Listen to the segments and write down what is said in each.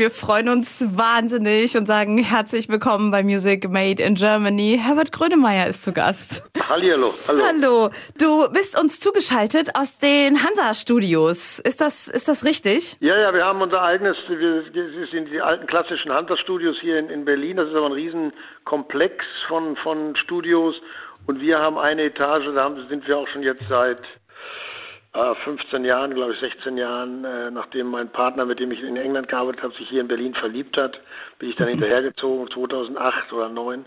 Wir freuen uns wahnsinnig und sagen herzlich willkommen bei Music Made in Germany. Herbert Grönemeyer ist zu Gast. Hallihallo. Hallo. Hallo. Du bist uns zugeschaltet aus den Hansa-Studios. Ist das, ist das richtig? Ja, ja, wir haben unser eigenes, wir sind die alten klassischen Hansa-Studios hier in, in Berlin. Das ist aber ein Riesenkomplex von, von Studios. Und wir haben eine Etage, da sind wir auch schon jetzt seit 15 äh, Jahren, glaube ich, 16 Jahren, äh, nachdem mein Partner, mit dem ich in England gearbeitet habe, sich hier in Berlin verliebt hat, bin ich dann hinterhergezogen, 2008 oder 2009.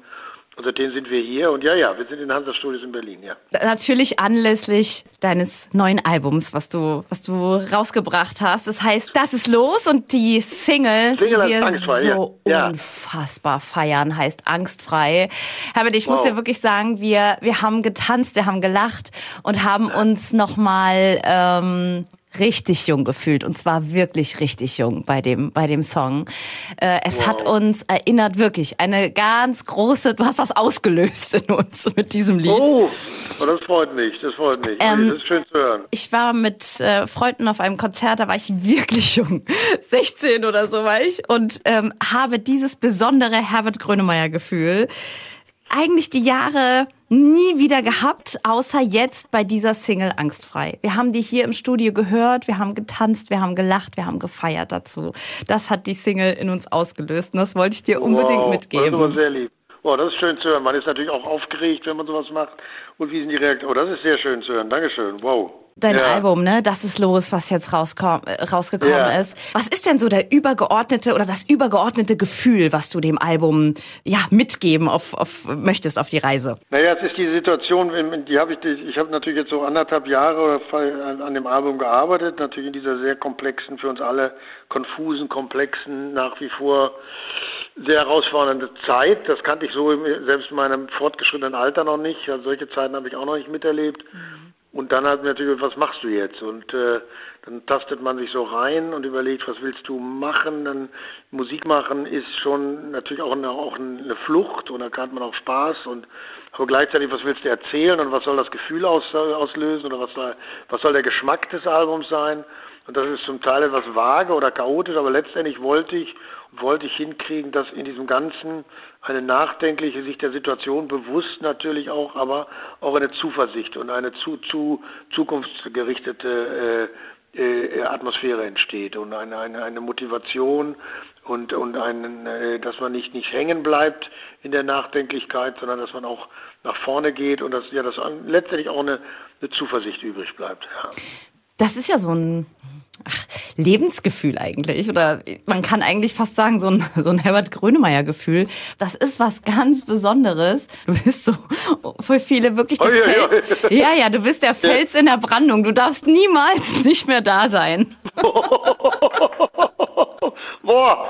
Und seitdem sind wir hier und ja, ja, wir sind in Hansa Studios in Berlin, ja. Natürlich anlässlich deines neuen Albums, was du, was du rausgebracht hast. Das heißt, das ist los und die Single, Single die wir Angstfrei, so ja. unfassbar feiern, heißt Angstfrei. Herbert, ich wow. muss dir wirklich sagen, wir, wir haben getanzt, wir haben gelacht und haben uns nochmal ähm, richtig jung gefühlt und zwar wirklich richtig jung bei dem bei dem Song. Äh, es wow. hat uns erinnert wirklich eine ganz große, du hast was ausgelöst in uns mit diesem Lied. Oh, oh das freut mich, das freut mich. Ähm, das ist schön zu hören. Ich war mit äh, Freunden auf einem Konzert, da war ich wirklich jung, 16 oder so war ich und ähm, habe dieses besondere Herbert Grönemeyer Gefühl eigentlich die Jahre nie wieder gehabt, außer jetzt bei dieser Single Angstfrei. Wir haben die hier im Studio gehört, wir haben getanzt, wir haben gelacht, wir haben gefeiert dazu. Das hat die Single in uns ausgelöst und das wollte ich dir unbedingt wow, mitgeben. Das ist sehr lieb. Oh, das ist schön zu hören. Man ist natürlich auch aufgeregt, wenn man sowas macht. Und wie sind die Reaktionen? Oh, das ist sehr schön zu hören. Dankeschön. Wow. Dein ja. Album, ne? Das ist los, was jetzt rauskomm, äh, rausgekommen ja. ist. Was ist denn so der übergeordnete oder das übergeordnete Gefühl, was du dem Album ja mitgeben auf, auf möchtest auf die Reise? Naja, es ist die Situation, die habe ich, ich habe natürlich jetzt so anderthalb Jahre an dem Album gearbeitet, natürlich in dieser sehr komplexen, für uns alle konfusen, komplexen, nach wie vor sehr herausfordernde Zeit. Das kannte ich so selbst in meinem fortgeschrittenen Alter noch nicht. Also solche Zeiten habe ich auch noch nicht miterlebt. Mhm. Und dann halt natürlich, was machst du jetzt? Und äh, dann tastet man sich so rein und überlegt, was willst du machen? Dann Musik machen ist schon natürlich auch eine, auch eine Flucht und da hat man auch Spaß und aber gleichzeitig, was willst du erzählen und was soll das Gefühl aus, auslösen oder was soll, was soll der Geschmack des Albums sein? Und das ist zum Teil etwas vage oder chaotisch, aber letztendlich wollte ich wollte ich hinkriegen, dass in diesem Ganzen eine nachdenkliche Sicht der Situation bewusst natürlich auch, aber auch eine Zuversicht und eine zu, zu zukunftsgerichtete äh, äh, Atmosphäre entsteht und eine, eine, eine Motivation und, und einen, äh, dass man nicht, nicht hängen bleibt in der Nachdenklichkeit, sondern dass man auch nach vorne geht und dass ja dass letztendlich auch eine, eine Zuversicht übrig bleibt. Ja. Das ist ja so ein ach, Lebensgefühl eigentlich. Oder man kann eigentlich fast sagen, so ein, so ein Herbert Grönemeyer-Gefühl. Das ist was ganz Besonderes. Du bist so für viele wirklich der oh, Fels. Ja, ja. ja, ja, du bist der Fels ja. in der Brandung. Du darfst niemals nicht mehr da sein. Boah,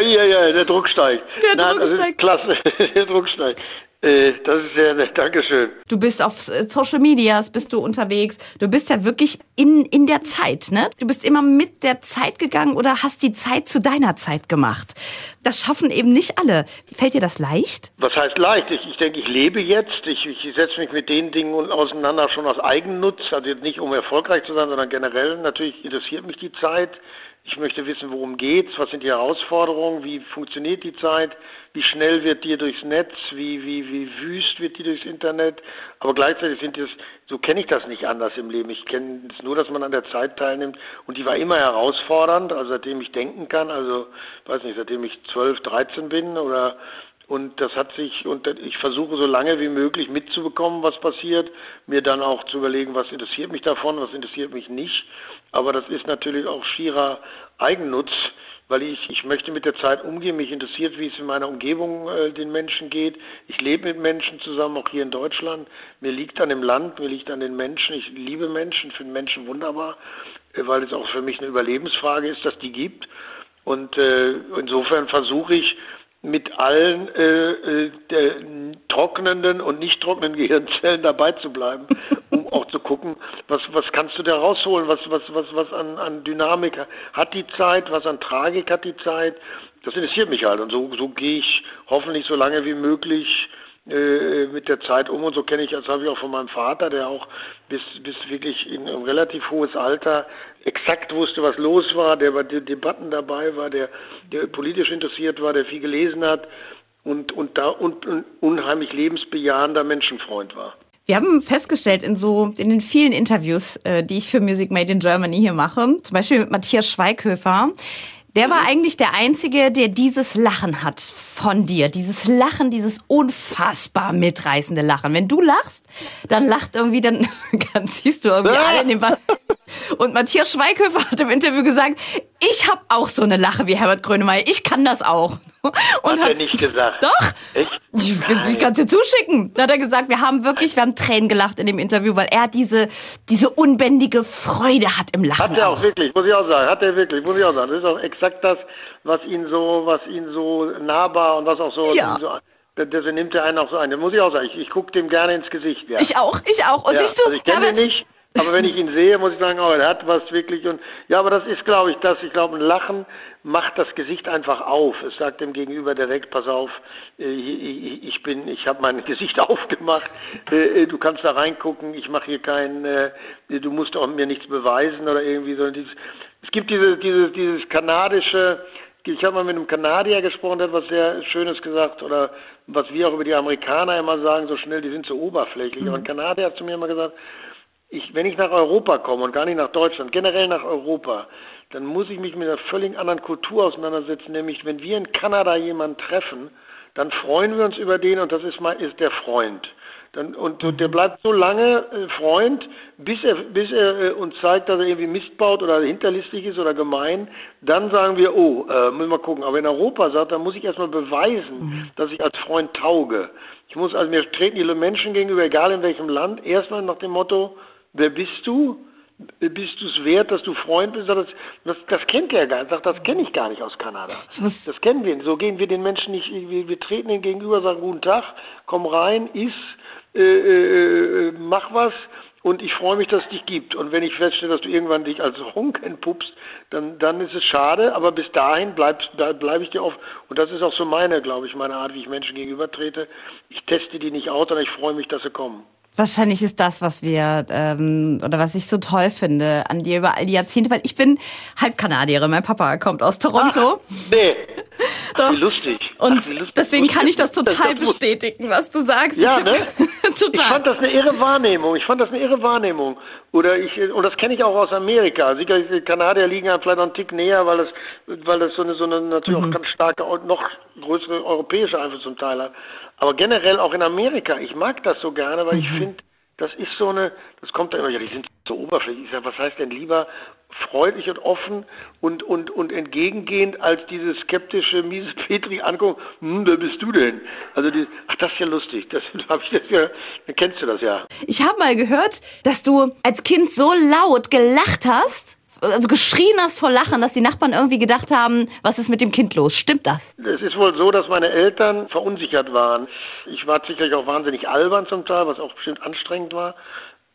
ja, ja, der Druck steigt. Der Nein, Druck steigt. Klasse, der Druck steigt. Äh, das ist sehr nett, Dankeschön. Du bist auf äh, Social Medias, bist du unterwegs. Du bist ja wirklich in, in der Zeit, ne? Du bist immer mit der Zeit gegangen oder hast die Zeit zu deiner Zeit gemacht. Das schaffen eben nicht alle. Fällt dir das leicht? Was heißt leicht? Ich, ich denke, ich lebe jetzt. Ich, ich setze mich mit den Dingen auseinander schon aus Eigennutz. Also nicht um erfolgreich zu sein, sondern generell. Natürlich interessiert mich die Zeit. Ich möchte wissen, worum geht's, was sind die Herausforderungen, wie funktioniert die Zeit, wie schnell wird die durchs Netz, wie, wie, wie wüst wird die durchs Internet. Aber gleichzeitig sind es, so kenne ich das nicht anders im Leben. Ich kenne es nur, dass man an der Zeit teilnimmt. Und die war immer herausfordernd, also seitdem ich denken kann, also weiß nicht, seitdem ich 12, 13 bin oder und das hat sich, und ich versuche so lange wie möglich mitzubekommen, was passiert, mir dann auch zu überlegen, was interessiert mich davon, was interessiert mich nicht. Aber das ist natürlich auch schierer Eigennutz, weil ich, ich möchte mit der Zeit umgehen. Mich interessiert, wie es in meiner Umgebung äh, den Menschen geht. Ich lebe mit Menschen zusammen, auch hier in Deutschland. Mir liegt an dem Land, mir liegt an den Menschen. Ich liebe Menschen, finde Menschen wunderbar, äh, weil es auch für mich eine Überlebensfrage ist, dass die gibt. Und äh, insofern versuche ich, mit allen äh, äh, trocknenden und nicht trocknenden Gehirnzellen dabei zu bleiben, um auch zu gucken, was, was kannst du da rausholen, was, was, was, was an, an Dynamik hat die Zeit, was an Tragik hat die Zeit. Das interessiert mich halt und so, so gehe ich hoffentlich so lange wie möglich äh, mit der Zeit um und so kenne ich, das habe ich auch von meinem Vater, der auch bis, bis wirklich in ein relativ hohes Alter exakt wusste, was los war, der bei den Debatten dabei war, der, der politisch interessiert war, der viel gelesen hat und, und da und, und unheimlich lebensbejahender Menschenfreund war. Wir haben festgestellt in so in den vielen Interviews, äh, die ich für Music Made in Germany hier mache, zum Beispiel mit Matthias Schweighöfer, der war eigentlich der Einzige, der dieses Lachen hat von dir. Dieses Lachen, dieses unfassbar mitreißende Lachen. Wenn du lachst, dann lacht irgendwie, dann, dann siehst du irgendwie alle in den Band. Und Matthias Schweighöfer hat im Interview gesagt, ich habe auch so eine Lache wie Herbert Grönemeyer. Ich kann das auch. Und hat, hat er nicht gesagt. Doch. Echt? Ich, ich kann es dir zuschicken. Da hat er gesagt, wir haben wirklich, wir haben Tränen gelacht in dem Interview, weil er diese, diese unbändige Freude hat im Lachen. Hat er auch, auch wirklich, muss ich auch sagen. Hat er wirklich, muss ich auch sagen. Das ist auch exakt das, was ihn so, was ihn so nahbar und was auch so, ja. so das nimmt er einen auch so ein. Das muss ich auch sagen. Ich, ich gucke dem gerne ins Gesicht. Ja. Ich auch, ich auch. Und ja, siehst du, also ich kenne ihn nicht, aber wenn ich ihn sehe, muss ich sagen, oh, er hat was wirklich. Und ja, aber das ist, glaube ich, das. Ich glaube, ein Lachen macht das Gesicht einfach auf. Es sagt dem Gegenüber direkt, pass auf, äh, ich bin, ich habe mein Gesicht aufgemacht. Äh, äh, du kannst da reingucken. Ich mache hier kein, du musst auch mir nichts beweisen oder irgendwie. Dieses, es gibt dieses, dieses, dieses kanadische. Ich habe mal mit einem Kanadier gesprochen, der hat was sehr Schönes gesagt oder was wir auch über die Amerikaner immer sagen, so schnell, die sind so oberflächlich. Mhm. Aber ein Kanadier hat zu mir immer gesagt, ich, wenn ich nach Europa komme und gar nicht nach Deutschland, generell nach Europa, dann muss ich mich mit einer völlig anderen Kultur auseinandersetzen, nämlich wenn wir in Kanada jemanden treffen, dann freuen wir uns über den und das ist, mal, ist der Freund. Dann, und, und der bleibt so lange äh, Freund, bis er, bis er äh, uns zeigt, dass er irgendwie Mist baut oder hinterlistig ist oder gemein. Dann sagen wir, oh, äh, müssen wir gucken. Aber in Europa sagt, dann muss ich erstmal beweisen, mhm. dass ich als Freund tauge. Ich muss also mir treten die Menschen gegenüber, egal in welchem Land, erstmal nach dem Motto, wer bist du? Bist du es wert, dass du Freund bist? Das, das, das kennt er gar nicht. Sagt, das kenne ich gar nicht aus Kanada. Das kennen wir. So gehen wir den Menschen nicht. Wir, wir treten ihnen gegenüber, sagen guten Tag, komm rein, iss, äh, äh, mach was und ich freue mich, dass es dich gibt. Und wenn ich feststelle, dass du irgendwann dich als Honk entpuppst, dann, dann ist es schade, aber bis dahin bleibe ich dir auf. Und das ist auch so meine, glaube ich, meine Art, wie ich Menschen gegenüber trete. Ich teste die nicht aus, sondern ich freue mich, dass sie kommen. Wahrscheinlich ist das, was wir ähm, oder was ich so toll finde an dir über all die Jahrzehnte, weil ich bin halb Kanadierin. Mein Papa kommt aus Toronto. Ach, nee. Doch. Ach, lustig. Und Ach, lustig. deswegen kann ich das total das bestätigen, was du sagst. Ja, ne? Total. Ich fand das eine irre Wahrnehmung. Ich fand das eine irre Wahrnehmung. Oder ich und das kenne ich auch aus Amerika. Sicherlich die Kanadier liegen ja vielleicht noch einen Tick näher, weil das weil das so eine so eine natürlich mhm. auch ganz starke noch größere europäische Einfluss zum Teil hat. Aber generell auch in Amerika, ich mag das so gerne, weil mhm. ich finde, das ist so eine, das kommt da immer, ja, die sind so oberflächlich. Ich sage, was heißt denn lieber freundlich und offen und, und, und entgegengehend als diese skeptische, miese Petri angucken, hm, wer bist du denn? Also die, ach, das ist ja lustig, das habe ich das ja, dann kennst du das ja. Ich habe mal gehört, dass du als Kind so laut gelacht hast, also geschrien hast vor Lachen, dass die Nachbarn irgendwie gedacht haben, was ist mit dem Kind los? Stimmt das? Es ist wohl so, dass meine Eltern verunsichert waren. Ich war sicherlich auch wahnsinnig albern zum Teil, was auch bestimmt anstrengend war.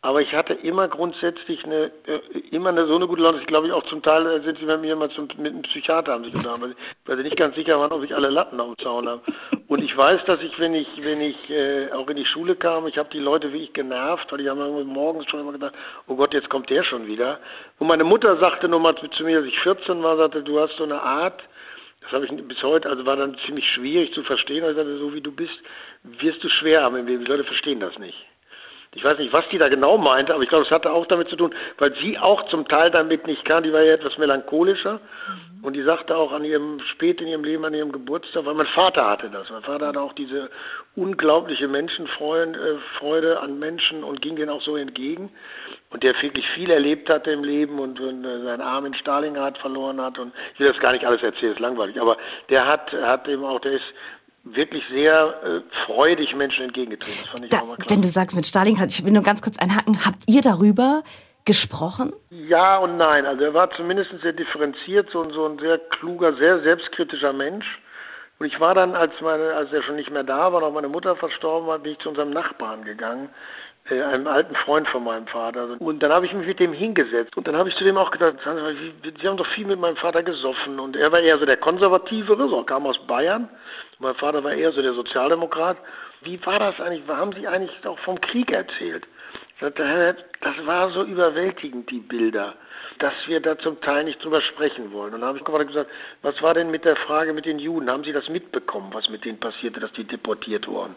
Aber ich hatte immer grundsätzlich eine, äh, immer eine, so eine gute Laune. Ich glaube ich auch zum Teil äh, sind sie bei mir mal zum, mit einem Psychiater haben sich unterhalten, weil sie nicht ganz sicher waren, ob ich alle Latten auf dem Zaun habe. Und ich weiß, dass ich, wenn ich, wenn ich äh, auch in die Schule kam, ich habe die Leute wirklich genervt, weil die haben morgens schon immer gedacht, oh Gott, jetzt kommt der schon wieder. Und meine Mutter sagte nochmal zu mir, als ich 14 war, sagte, du hast so eine Art, das habe ich bis heute, also war dann ziemlich schwierig zu verstehen. Also ich sagte, so wie du bist, wirst du schwer haben im Leben. Die Leute verstehen das nicht. Ich weiß nicht, was die da genau meinte, aber ich glaube, es hatte auch damit zu tun, weil sie auch zum Teil damit nicht kann. Die war ja etwas melancholischer. Mhm. Und die sagte auch an ihrem, spät in ihrem Leben, an ihrem Geburtstag, weil mein Vater hatte das. Mein Vater hatte auch diese unglaubliche Menschenfreude Freude an Menschen und ging denen auch so entgegen. Und der wirklich viel erlebt hatte im Leben und, und äh, seinen Arm in Stalingrad verloren hat. Und ich will das gar nicht alles erzählen, ist langweilig. Aber der hat, hat eben auch, der ist wirklich sehr äh, freudig Menschen entgegengetreten. Das fand ich da, auch mal klar. Wenn du sagst mit Stalin, ich will nur ganz kurz einhaken, habt ihr darüber gesprochen? Ja und nein. Also er war zumindest sehr differenziert, so, so ein sehr kluger, sehr selbstkritischer Mensch. Und ich war dann, als meine, als er schon nicht mehr da war, auch meine Mutter verstorben war, bin ich zu unserem Nachbarn gegangen, einem alten Freund von meinem Vater. Und dann habe ich mich mit dem hingesetzt und dann habe ich zu dem auch gedacht, Sie haben doch viel mit meinem Vater gesoffen und er war eher so der Konservativere, so kam aus Bayern. Mein Vater war eher so der Sozialdemokrat. Wie war das eigentlich? Haben Sie eigentlich auch vom Krieg erzählt? Das war so überwältigend, die Bilder, dass wir da zum Teil nicht drüber sprechen wollen. Und dann habe ich gesagt, was war denn mit der Frage mit den Juden? Haben Sie das mitbekommen, was mit denen passierte, dass die deportiert wurden?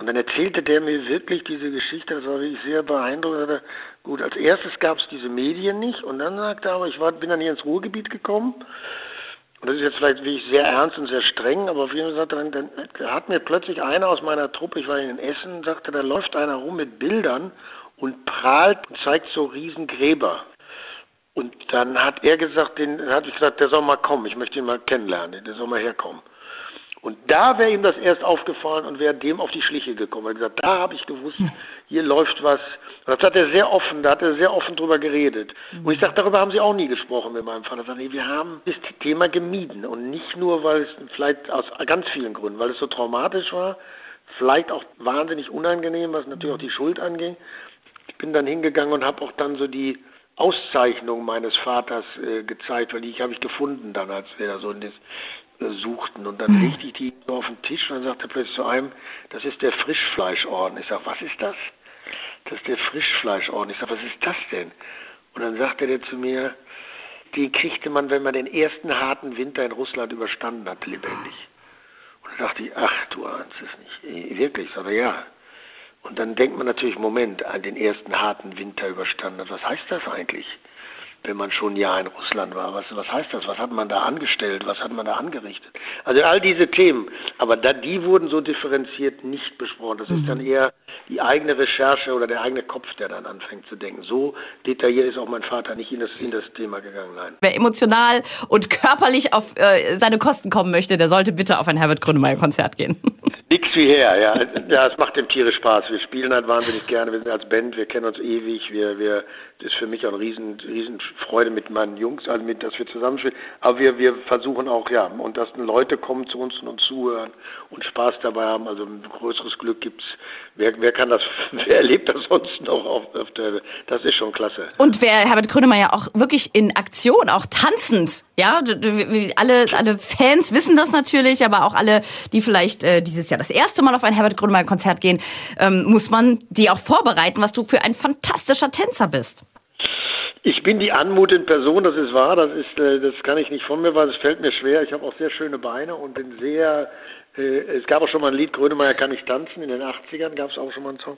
Und dann erzählte der mir wirklich diese Geschichte, das war wirklich sehr beeindruckend. Gut, als erstes gab es diese Medien nicht und dann sagte er aber, ich war, bin dann hier ins Ruhrgebiet gekommen und das ist jetzt vielleicht wirklich sehr ernst und sehr streng, aber auf jeden Fall dann, dann hat mir plötzlich einer aus meiner Truppe, ich war in Essen, sagte, da läuft einer rum mit Bildern und prahlt und zeigt so Riesengräber. Und dann hat er gesagt, den, dann hat ich gesagt, der soll mal kommen, ich möchte ihn mal kennenlernen, der soll mal herkommen. Und da wäre ihm das erst aufgefallen und wäre dem auf die Schliche gekommen. Er hat gesagt, da habe ich gewusst, hier läuft was. Und das hat er sehr offen, da hat er sehr offen drüber geredet. Und ich sage, darüber haben Sie auch nie gesprochen mit meinem Vater. Er sagt, nee, wir haben das Thema gemieden. Und nicht nur, weil es vielleicht aus ganz vielen Gründen, weil es so traumatisch war, vielleicht auch wahnsinnig unangenehm, was natürlich auch die Schuld anging. Ich bin dann hingegangen und habe auch dann so die Auszeichnung meines Vaters äh, gezeigt, weil die habe ich gefunden dann, als da so in das suchten. Und dann legte ich die so auf den Tisch und dann sagte er plötzlich zu einem, das ist der Frischfleischorden. Ich sage, was ist das? Das ist der Frischfleischorden. Ich sage, was ist das denn? Und dann sagte der zu mir, die kriegte man, wenn man den ersten harten Winter in Russland überstanden hat, lebendig. Und dann dachte ich, ach, du ahnst es nicht. Wirklich, aber ja. Und dann denkt man natürlich, Moment, an den ersten harten Winter überstanden hat. Was heißt das eigentlich? Wenn man schon ein Jahr in Russland war. Was, was heißt das? Was hat man da angestellt? Was hat man da angerichtet? Also all diese Themen. Aber da, die wurden so differenziert nicht besprochen. Das ist dann mhm. eher die eigene Recherche oder der eigene Kopf, der dann anfängt zu denken. So detailliert ist auch mein Vater nicht in das, in das Thema gegangen. Nein. Wer emotional und körperlich auf äh, seine Kosten kommen möchte, der sollte bitte auf ein Herbert Grönemeyer Konzert gehen. Nix wie her, ja. Ja, es macht dem Tiere Spaß. Wir spielen halt wahnsinnig gerne. Wir sind als Band, wir kennen uns ewig. Wir, wir, das ist für mich auch eine riesen, riesen mit meinen Jungs, also mit, dass wir zusammenspielen. Aber wir, wir versuchen auch, ja, und dass Leute kommen zu uns und uns zuhören und Spaß dabei haben. Also ein größeres Glück gibt's. Wer, wer kann das, wer erlebt das sonst noch auf, auf der, das ist schon klasse. Und wer Herbert Grönemeyer auch wirklich in Aktion, auch tanzend, ja, alle, alle Fans wissen das natürlich, aber auch alle, die vielleicht äh, dieses Jahr das erste Mal auf ein Herbert Grönemeyer-Konzert gehen, ähm, muss man die auch vorbereiten, was du für ein fantastischer Tänzer bist. Ich bin die Anmut in Person, das ist wahr, das ist, äh, das kann ich nicht von mir, weil es fällt mir schwer. Ich habe auch sehr schöne Beine und bin sehr es gab auch schon mal ein Lied, Grönemeyer kann ich tanzen, in den 80ern gab es auch schon mal einen Song.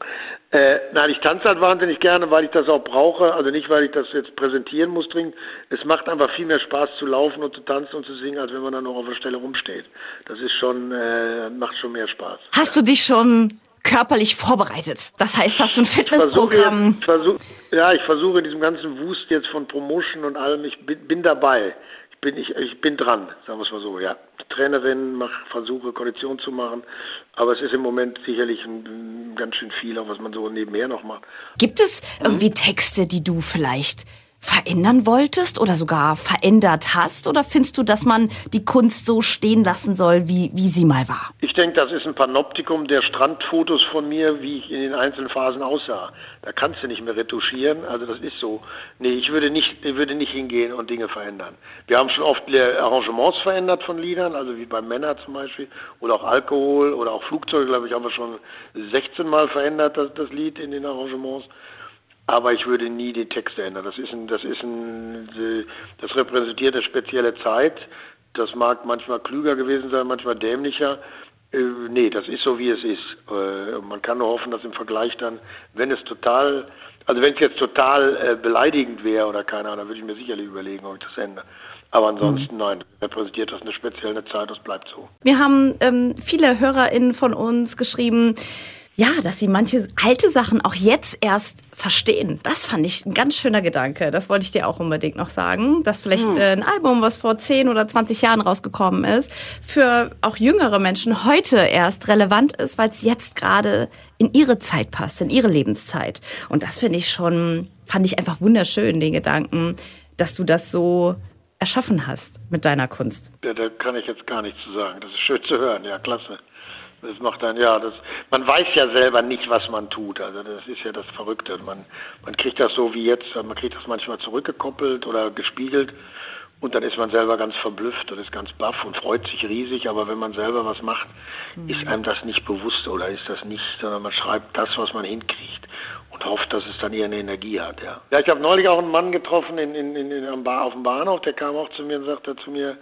Äh, nein, ich tanze halt wahnsinnig gerne, weil ich das auch brauche, also nicht, weil ich das jetzt präsentieren muss dringend. Es macht einfach viel mehr Spaß zu laufen und zu tanzen und zu singen, als wenn man dann noch auf der Stelle rumsteht. Das ist schon, äh, macht schon mehr Spaß. Hast du dich schon körperlich vorbereitet? Das heißt, hast du ein Fitnessprogramm? Ich versuche, ja, ich versuche in diesem ganzen Wust jetzt von Promotion und allem, ich bin, bin dabei bin ich, ich bin dran, sagen wir es mal so, ja. Trainerin, mach, versuche Kondition zu machen, aber es ist im Moment sicherlich ein, ganz schön viel, auch was man so nebenher noch macht. Gibt es irgendwie Texte, die du vielleicht verändern wolltest oder sogar verändert hast? Oder findest du, dass man die Kunst so stehen lassen soll, wie, wie sie mal war? Ich denke, das ist ein Panoptikum der Strandfotos von mir, wie ich in den einzelnen Phasen aussah. Da kannst du nicht mehr retuschieren, also das ist so. Nee, ich würde nicht, ich würde nicht hingehen und Dinge verändern. Wir haben schon oft Arrangements verändert von Liedern, also wie bei Männer zum Beispiel, oder auch Alkohol oder auch Flugzeuge, glaube ich, haben wir schon 16 Mal verändert, das, das Lied in den Arrangements. Aber ich würde nie die Texte ändern. Das ist ein, das ist ein, das repräsentiert eine spezielle Zeit. Das mag manchmal klüger gewesen sein, manchmal dämlicher. Äh, nee, das ist so, wie es ist. Äh, man kann nur hoffen, dass im Vergleich dann, wenn es total, also wenn es jetzt total äh, beleidigend wäre oder keine Ahnung, dann würde ich mir sicherlich überlegen, ob ich das ändere. Aber ansonsten, mhm. nein, repräsentiert das eine spezielle Zeit, das bleibt so. Wir haben ähm, viele HörerInnen von uns geschrieben, ja, dass sie manche alte Sachen auch jetzt erst verstehen. Das fand ich ein ganz schöner Gedanke. Das wollte ich dir auch unbedingt noch sagen, dass vielleicht hm. ein Album, was vor 10 oder 20 Jahren rausgekommen ist, für auch jüngere Menschen heute erst relevant ist, weil es jetzt gerade in ihre Zeit passt, in ihre Lebenszeit. Und das finde ich schon, fand ich einfach wunderschön, den Gedanken, dass du das so erschaffen hast mit deiner Kunst. Ja, da kann ich jetzt gar nichts zu sagen. Das ist schön zu hören, ja, klasse. Das macht dann, ja, das, man weiß ja selber nicht, was man tut. Also das ist ja das Verrückte. Man, man kriegt das so wie jetzt, man kriegt das manchmal zurückgekoppelt oder gespiegelt und dann ist man selber ganz verblüfft und ist ganz baff und freut sich riesig. Aber wenn man selber was macht, mhm. ist einem das nicht bewusst oder ist das nicht, sondern man schreibt das, was man hinkriegt und hofft, dass es dann eher eine Energie hat. Ja, ja ich habe neulich auch einen Mann getroffen in, in, in, in, am Bar, auf dem Bahnhof, der kam auch zu mir und sagte zu mir,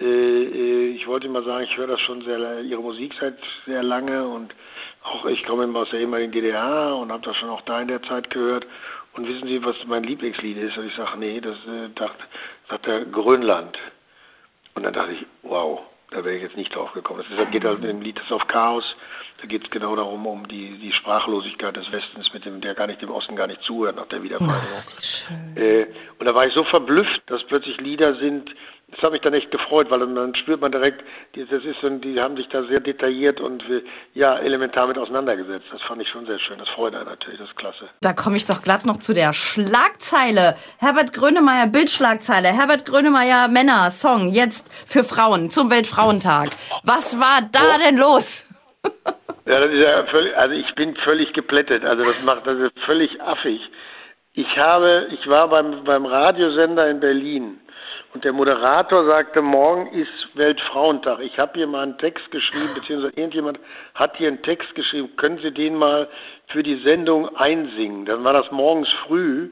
ich wollte mal sagen, ich höre das schon sehr, Ihre Musik seit sehr lange und auch ich komme immer aus der ehemaligen DDR und habe das schon auch da in der Zeit gehört. Und wissen Sie, was mein Lieblingslied ist? Und ich sage, nee, das äh, dachte, sagt er Grönland. Und dann dachte ich, wow, da wäre ich jetzt nicht drauf gekommen. Das geht halt im Lied des auf Chaos. Da geht es genau darum, um die, die Sprachlosigkeit des Westens, mit dem der gar nicht dem Osten gar nicht zuhört nach der Wiedervereinigung. Äh, und da war ich so verblüfft, dass plötzlich Lieder sind, das hat mich dann echt gefreut, weil dann, spürt man direkt, die, das ist, die haben sich da sehr detailliert und ja elementar mit auseinandergesetzt. Das fand ich schon sehr schön. Das freut einen natürlich, das ist klasse. Da komme ich doch glatt noch zu der Schlagzeile. Herbert Grönemeyer Bildschlagzeile. Herbert Grönemeyer Männer Song jetzt für Frauen zum Weltfrauentag. Was war da oh. denn los? ja, das ist ja völlig, also ich bin völlig geplättet. Also das macht das ist völlig affig. Ich habe, ich war beim beim Radiosender in Berlin und der Moderator sagte, morgen ist Weltfrauentag. Ich habe hier mal einen Text geschrieben, beziehungsweise irgendjemand hat hier einen Text geschrieben. Können Sie den mal für die Sendung einsingen? Dann war das morgens früh.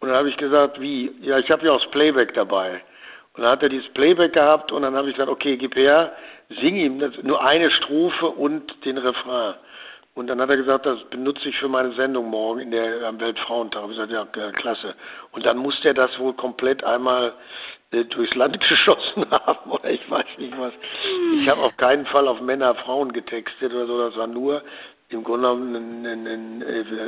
Und dann habe ich gesagt, wie? Ja, ich habe ja auch das Playback dabei. Und dann hat er dieses Playback gehabt und dann habe ich gesagt, okay, gib her, sing ihm nur eine Strophe und den Refrain. Und dann hat er gesagt, das benutze ich für meine Sendung morgen in der am Weltfrauentag. Ich gesagt, ja, klasse. Und dann musste er das wohl komplett einmal durchs Land geschossen haben oder ich weiß nicht was. Ich habe auf keinen Fall auf Männer, Frauen getextet oder so. Das war nur im Grunde genommen ein, ein,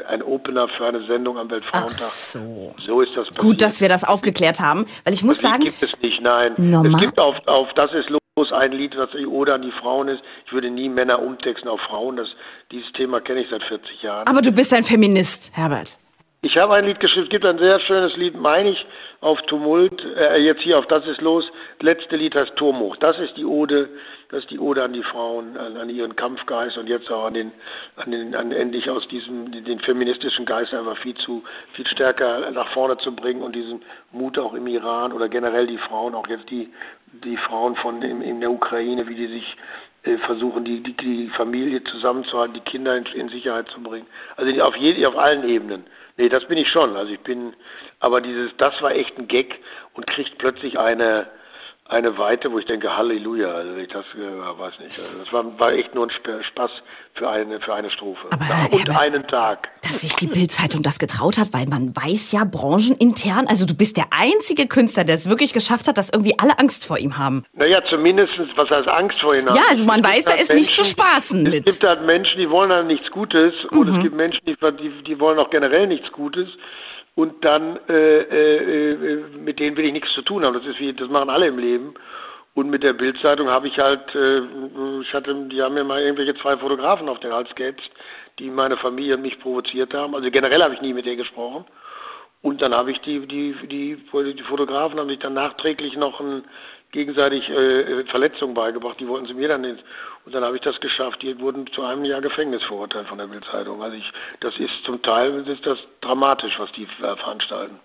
ein, äh, Opener für eine Sendung am Weltfrauentag. Ach so. so ist das passiert. Gut, dass wir das aufgeklärt haben, weil ich muss das sagen... gibt es nicht, nein. Normal. Es gibt auf, auf Das ist los ein Lied, was die Ode an die Frauen ist. Ich würde nie Männer umtexten auf Frauen. Das, dieses Thema kenne ich seit 40 Jahren. Aber du bist ein Feminist, Herbert. Ich habe ein Lied geschrieben, es gibt ein sehr schönes Lied, meine ich, auf Tumult, äh, jetzt hier auf Das ist los, letzte Lied heißt Turm Das ist die Ode, das ist die Ode an die Frauen, an, an ihren Kampfgeist und jetzt auch an den, an den, an endlich aus diesem, den feministischen Geist einfach viel zu, viel stärker nach vorne zu bringen und diesen Mut auch im Iran oder generell die Frauen, auch jetzt die, die Frauen von, in, in der Ukraine, wie die sich äh, versuchen, die, die, die Familie zusammenzuhalten, die Kinder in, in Sicherheit zu bringen. Also auf, je, auf allen Ebenen. Nee, das bin ich schon. Also ich bin, aber dieses, das war echt ein Gag und kriegt plötzlich eine, eine Weite, wo ich denke, Halleluja, also ich das äh, weiß nicht. Also das war, war echt nur ein Spaß für eine, für eine Strophe. Aber, und Herbert, einen Tag. Dass sich die Bildzeitung das getraut hat, weil man weiß ja branchenintern, also du bist der einzige Künstler, der es wirklich geschafft hat, dass irgendwie alle Angst vor ihm haben. Naja, zumindest, was heißt Angst vor ihm haben? Ja, also man weiß, da ist Menschen, nicht zu spaßen mit. Es gibt halt Menschen, die wollen halt nichts Gutes mhm. und es mhm. gibt Menschen, die, die, die wollen auch generell nichts Gutes und dann äh, äh, äh, mit denen will ich nichts zu tun haben. Das ist wie, das machen alle im Leben. Und mit der Bildzeitung habe ich halt, äh, ich hatte, die haben mir mal irgendwelche zwei Fotografen auf den Hals gehetzt, die meine Familie und mich provoziert haben. Also generell habe ich nie mit denen gesprochen. Und dann habe ich die, die, die, die Fotografen haben sich dann nachträglich noch ein, gegenseitig äh, Verletzungen beigebracht. Die wollten sie mir dann ins, und dann habe ich das geschafft. Die wurden zu einem Jahr Gefängnis verurteilt von der Bildzeitung. Also ich, das ist zum Teil ist das dramatisch, was die veranstalten.